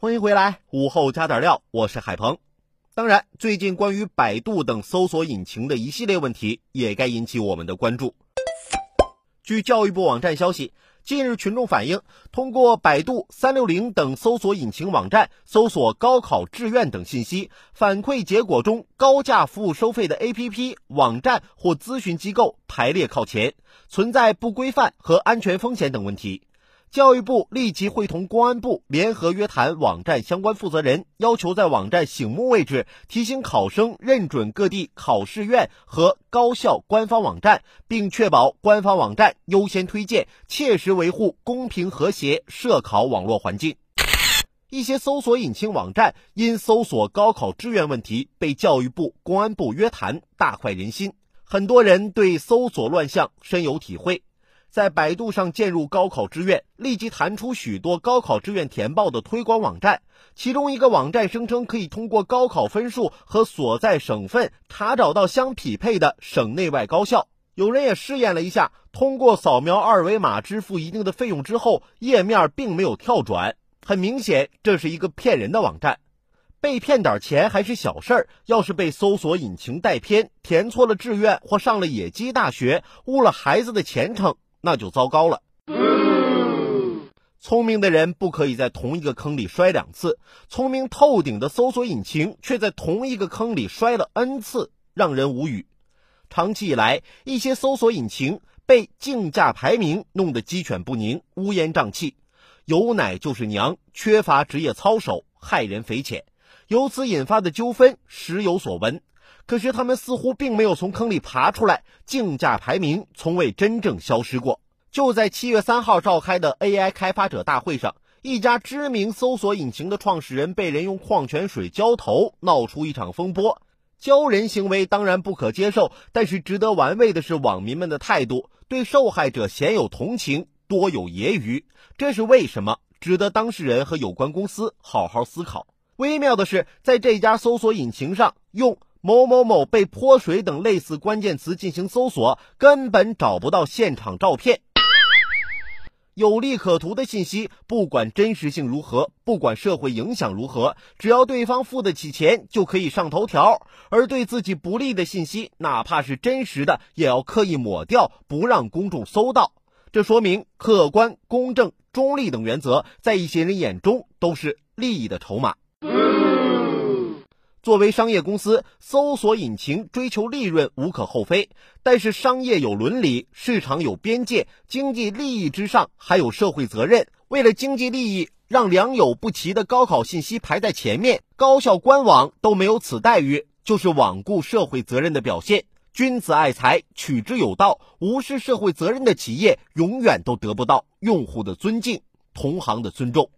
欢迎回来，午后加点料，我是海鹏。当然，最近关于百度等搜索引擎的一系列问题，也该引起我们的关注。据教育部网站消息，近日群众反映，通过百度、三六零等搜索引擎网站搜索高考志愿等信息，反馈结果中高价服务收费的 APP、网站或咨询机构排列靠前，存在不规范和安全风险等问题。教育部立即会同公安部联合约谈网站相关负责人，要求在网站醒目位置提醒考生认准各地考试院和高校官方网站，并确保官方网站优先推荐，切实维护公平和谐涉考网络环境。一些搜索引擎网站因搜索高考志愿问题被教育部、公安部约谈，大快人心。很多人对搜索乱象深有体会。在百度上建入高考志愿，立即弹出许多高考志愿填报的推广网站。其中一个网站声称可以通过高考分数和所在省份查找到相匹配的省内外高校。有人也试验了一下，通过扫描二维码支付一定的费用之后，页面并没有跳转。很明显，这是一个骗人的网站。被骗点钱还是小事儿，要是被搜索引擎带偏，填错了志愿或上了野鸡大学，误了孩子的前程。那就糟糕了。聪明的人不可以在同一个坑里摔两次，聪明透顶的搜索引擎却在同一个坑里摔了 n 次，让人无语。长期以来，一些搜索引擎被竞价排名弄得鸡犬不宁、乌烟瘴气，有奶就是娘，缺乏职业操守，害人匪浅，由此引发的纠纷时有所闻。可是他们似乎并没有从坑里爬出来，竞价排名从未真正消失过。就在七月三号召开的 AI 开发者大会上，一家知名搜索引擎的创始人被人用矿泉水浇头，闹出一场风波。浇人行为当然不可接受，但是值得玩味的是网民们的态度，对受害者鲜有同情，多有揶揄。这是为什么？值得当事人和有关公司好好思考。微妙的是，在这家搜索引擎上用。某某某被泼水等类似关键词进行搜索，根本找不到现场照片。有利可图的信息，不管真实性如何，不管社会影响如何，只要对方付得起钱，就可以上头条。而对自己不利的信息，哪怕是真实的，也要刻意抹掉，不让公众搜到。这说明客观、公正、中立等原则，在一些人眼中都是利益的筹码。作为商业公司，搜索引擎追求利润无可厚非，但是商业有伦理，市场有边界，经济利益之上还有社会责任。为了经济利益，让良莠不齐的高考信息排在前面，高校官网都没有此待遇，就是罔顾社会责任的表现。君子爱财，取之有道，无视社会责任的企业，永远都得不到用户的尊敬，同行的尊重。